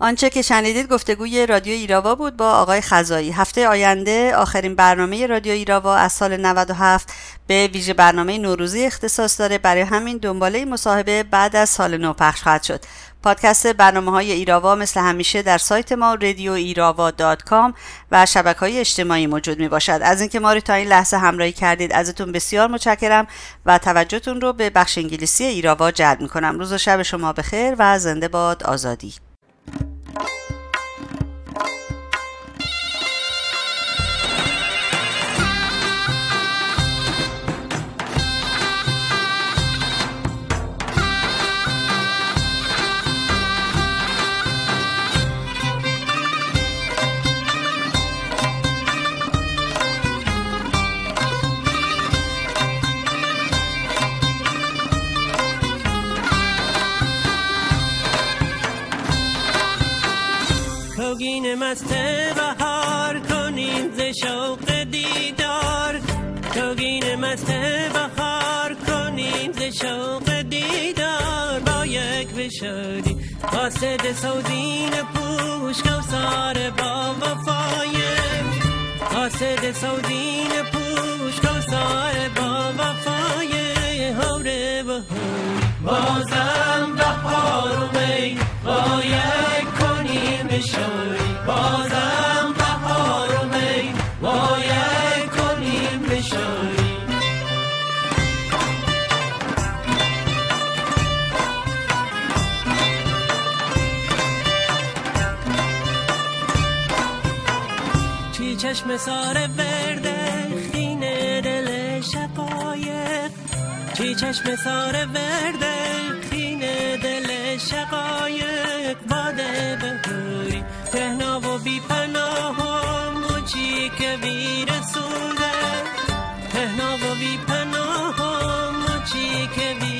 آنچه که شنیدید گفتگوی رادیو ایراوا بود با آقای خزایی. هفته آینده آخرین برنامه رادیو ایراوا از سال 97 به ویژه برنامه نوروزی اختصاص داره. برای همین دنباله مصاحبه بعد از سال نو پخش خواهد شد. پادکست برنامه های ایراوا مثل همیشه در سایت ما رادیو ایراوا و شبکه های اجتماعی موجود می باشد از اینکه ما رو تا این لحظه همراهی کردید ازتون بسیار متشکرم و توجهتون رو به بخش انگلیسی ایراوا جلب می کنم روز و شب شما بخیر و زنده باد آزادی. سوگین مست بهار کنین ز شوق دیدار. سوگین مست بهار کنین ز شوق دیدار. با یک بشاری قاصد سوزین پوش کوسار با وفای. قاصد سوزین پوش کوسار با وفای. هوره و بازم بهار و می باید کنیم بشاری بازم بهار و می. باید کنیم بشاری چی چشم سار ورده خینه دل شقایق چی چشم سار ورده دل شقایق باده بهوری تهنا و بی پناه و موچی که سوده تهنا و بی پناه و موچی که ویر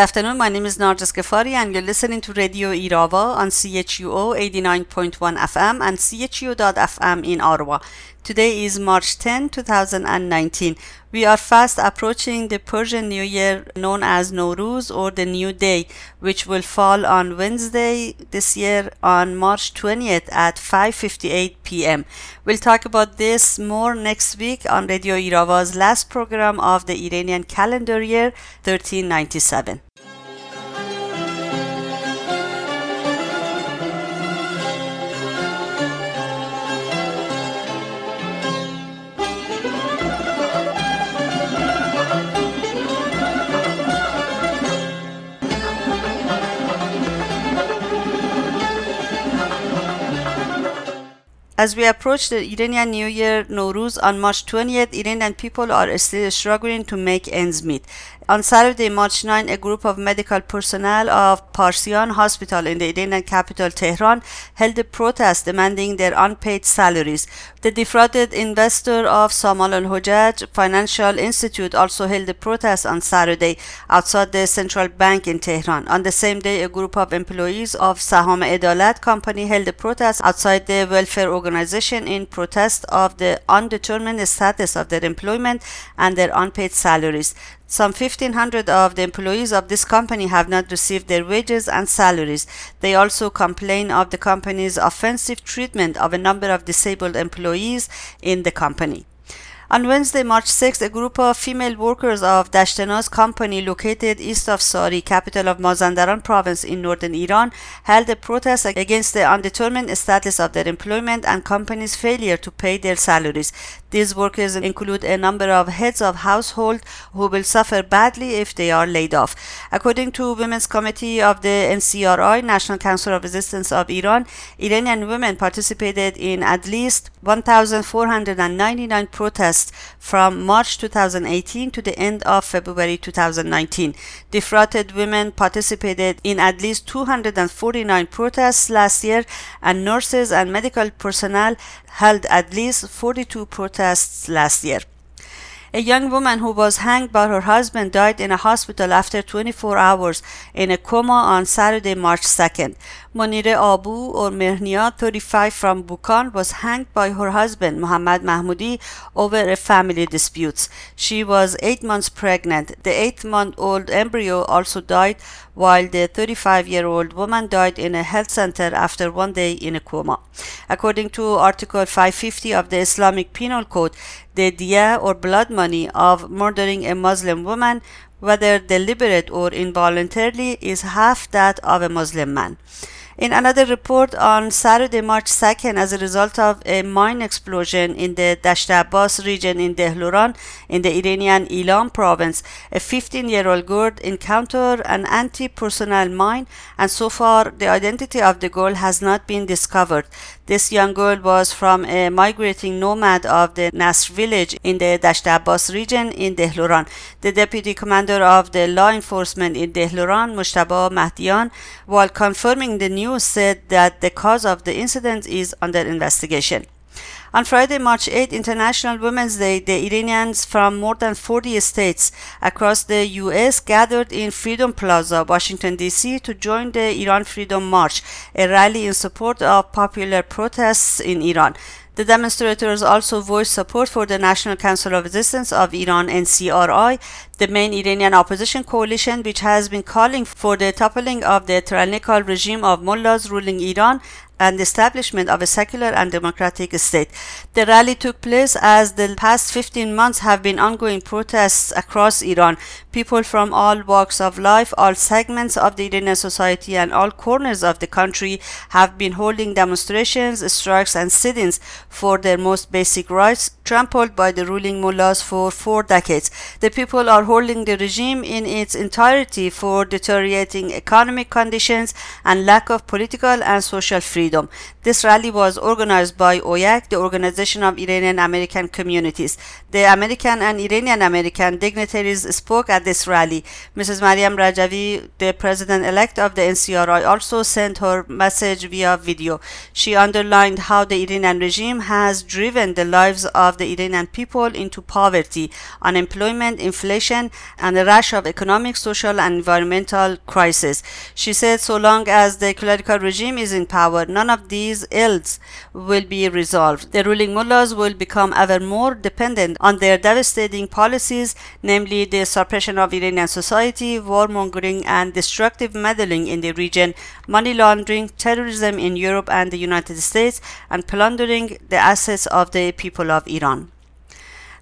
afternoon. My name is Narjas Gafari, and you're listening to Radio Irava on CHUO 89.1 FM and CHU.FM in Ottawa. Today is March 10, 2019. We are fast approaching the Persian New Year known as Nowruz or the New Day, which will fall on Wednesday this year on March 20th at 5:58 p.m. We'll talk about this more next week on Radio Irava's last program of the Iranian calendar year 1397. As we approach the Iranian New Year Nowruz on March 20th, Iranian people are still struggling to make ends meet. On Saturday, March 9, a group of medical personnel of Parsian Hospital in the Iranian capital Tehran held a protest demanding their unpaid salaries. The defrauded investor of Samal al Hojaj Financial Institute also held a protest on Saturday outside the central bank in Tehran. On the same day, a group of employees of Saham Edalat company held a protest outside the welfare organization in protest of the undetermined status of their employment and their unpaid salaries. Some 1500 of the employees of this company have not received their wages and salaries. They also complain of the company's offensive treatment of a number of disabled employees in the company. On Wednesday, March 6, a group of female workers of Dashtenaz company located east of Sari, capital of Mazandaran province in northern Iran, held a protest against the undetermined status of their employment and company's failure to pay their salaries. These workers include a number of heads of household who will suffer badly if they are laid off. According to Women's Committee of the NCRI, National Council of Resistance of Iran, Iranian women participated in at least 1,499 protests from March 2018 to the end of February 2019. Defrauded women participated in at least 249 protests last year, and nurses and medical personnel held at least 42 protests last year. A young woman who was hanged by her husband died in a hospital after 24 hours in a coma on Saturday, March 2nd. Monire Abu or Mehnia, 35 from Bukan, was hanged by her husband Muhammad Mahmoudi over a family dispute. She was 8 months pregnant. The 8-month-old embryo also died while the 35-year-old woman died in a health center after one day in a coma. According to Article 550 of the Islamic Penal Code, the diya or blood money of murdering a Muslim woman, whether deliberate or involuntarily, is half that of a Muslim man. In another report on Saturday, March 2nd, as a result of a mine explosion in the Dasht Abbas region in Dehloran, in the Iranian Ilam province, a 15 year old girl encountered an anti personnel mine, and so far the identity of the girl has not been discovered. This young girl was from a migrating nomad of the Nasr village in the Dasht Abbas region in Dehloran. The deputy commander of the law enforcement in Dehloran, Mushtaba Mahdian, while confirming the news, said that the cause of the incident is under investigation. On Friday, March 8, International Women's Day, the Iranians from more than 40 states across the U.S. gathered in Freedom Plaza, Washington, D.C. to join the Iran Freedom March, a rally in support of popular protests in Iran. The demonstrators also voiced support for the National Council of Resistance of Iran NCRI, the main Iranian opposition coalition which has been calling for the toppling of the tyrannical regime of mullahs ruling Iran and the establishment of a secular and democratic state. The rally took place as the past 15 months have been ongoing protests across Iran. People from all walks of life, all segments of the Iranian society, and all corners of the country have been holding demonstrations, strikes, and sit ins for their most basic rights, trampled by the ruling mullahs for four decades. The people are holding the regime in its entirety for deteriorating economic conditions and lack of political and social freedom freedom. This rally was organized by OYAC, the Organization of Iranian American Communities. The American and Iranian American dignitaries spoke at this rally. Mrs. Mariam Rajavi, the president elect of the NCRI, also sent her message via video. She underlined how the Iranian regime has driven the lives of the Iranian people into poverty, unemployment, inflation, and a rash of economic, social, and environmental crises. She said, so long as the clerical regime is in power, none of these ills will be resolved. The ruling mullahs will become ever more dependent on their devastating policies, namely the suppression of Iranian society, warmongering, and destructive meddling in the region, money laundering, terrorism in Europe and the United States, and plundering the assets of the people of Iran.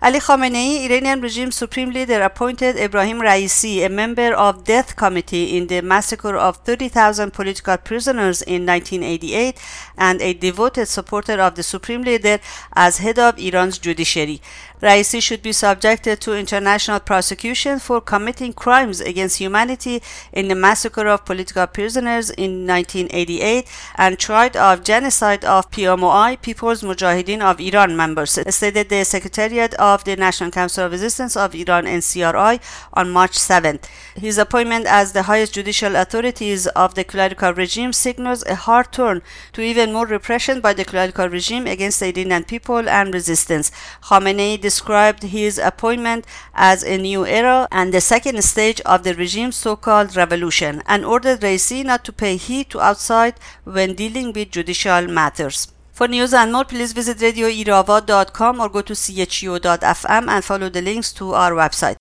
Ali Khamenei, Iranian regime supreme leader, appointed Ibrahim Raisi, a member of death committee in the massacre of 30,000 political prisoners in 1988 and a devoted supporter of the supreme leader as head of Iran's judiciary. Raisi should be subjected to international prosecution for committing crimes against humanity in the massacre of political prisoners in 1988 and tried of genocide of PMOI, People's Mujahideen of Iran members, stated the Secretariat of the National Council of Resistance of Iran NCRI on March 7th. His appointment as the highest judicial authorities of the clerical regime signals a hard turn to even more repression by the clerical regime against the Iranian people and resistance. Khamenei described his appointment as a new era and the second stage of the regime's so-called revolution and ordered Raisi not to pay heed to outside when dealing with judicial matters. For news and more, please visit radioirava.com or go to chu.fm and follow the links to our website.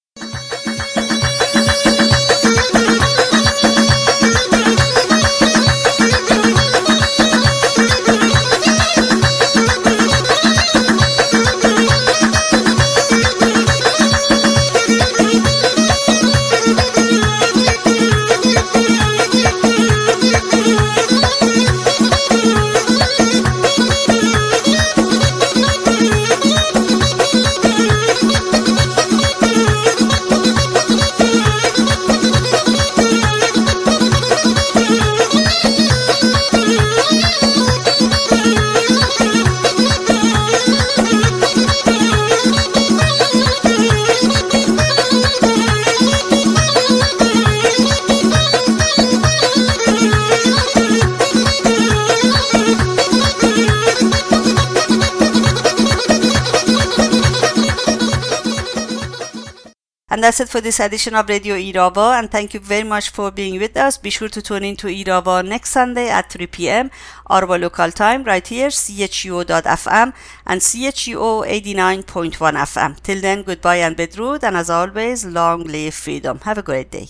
And that's it for this edition of Radio Irava. And thank you very much for being with us. Be sure to tune in to Irava next Sunday at 3 p.m. Arva local time, right here, CHUO.FM and CHUO 89.1 FM. Till then, goodbye and bedrood. And as always, long live freedom. Have a great day.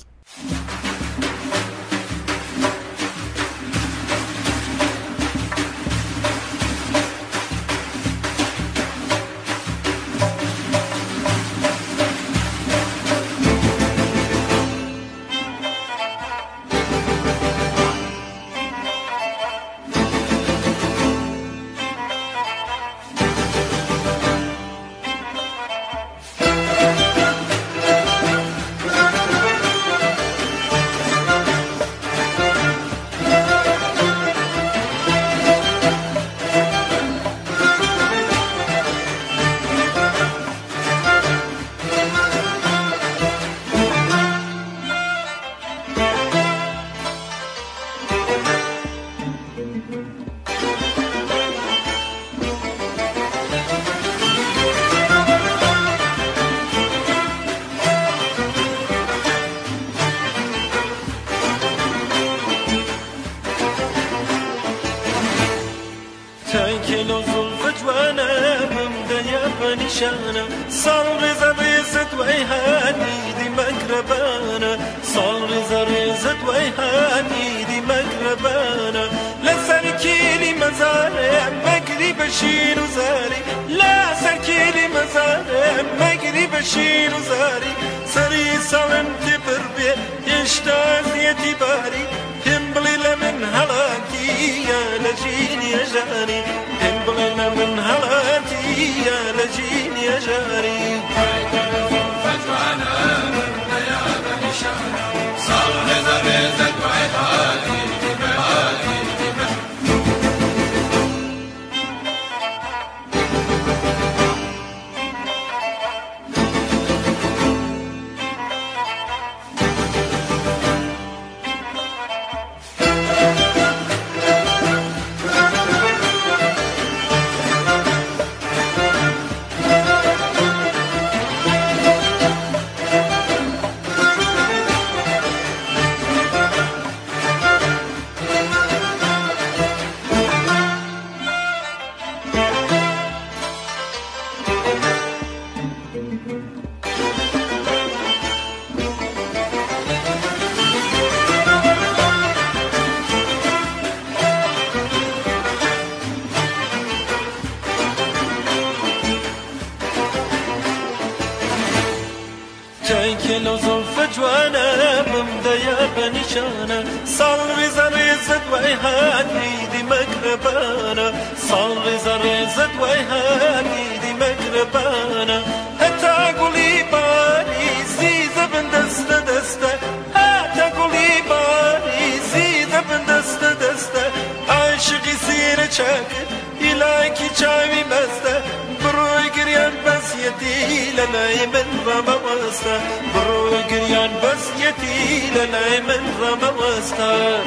كان عمن رمى واستار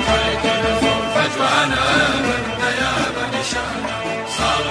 من ديابة نشانا صار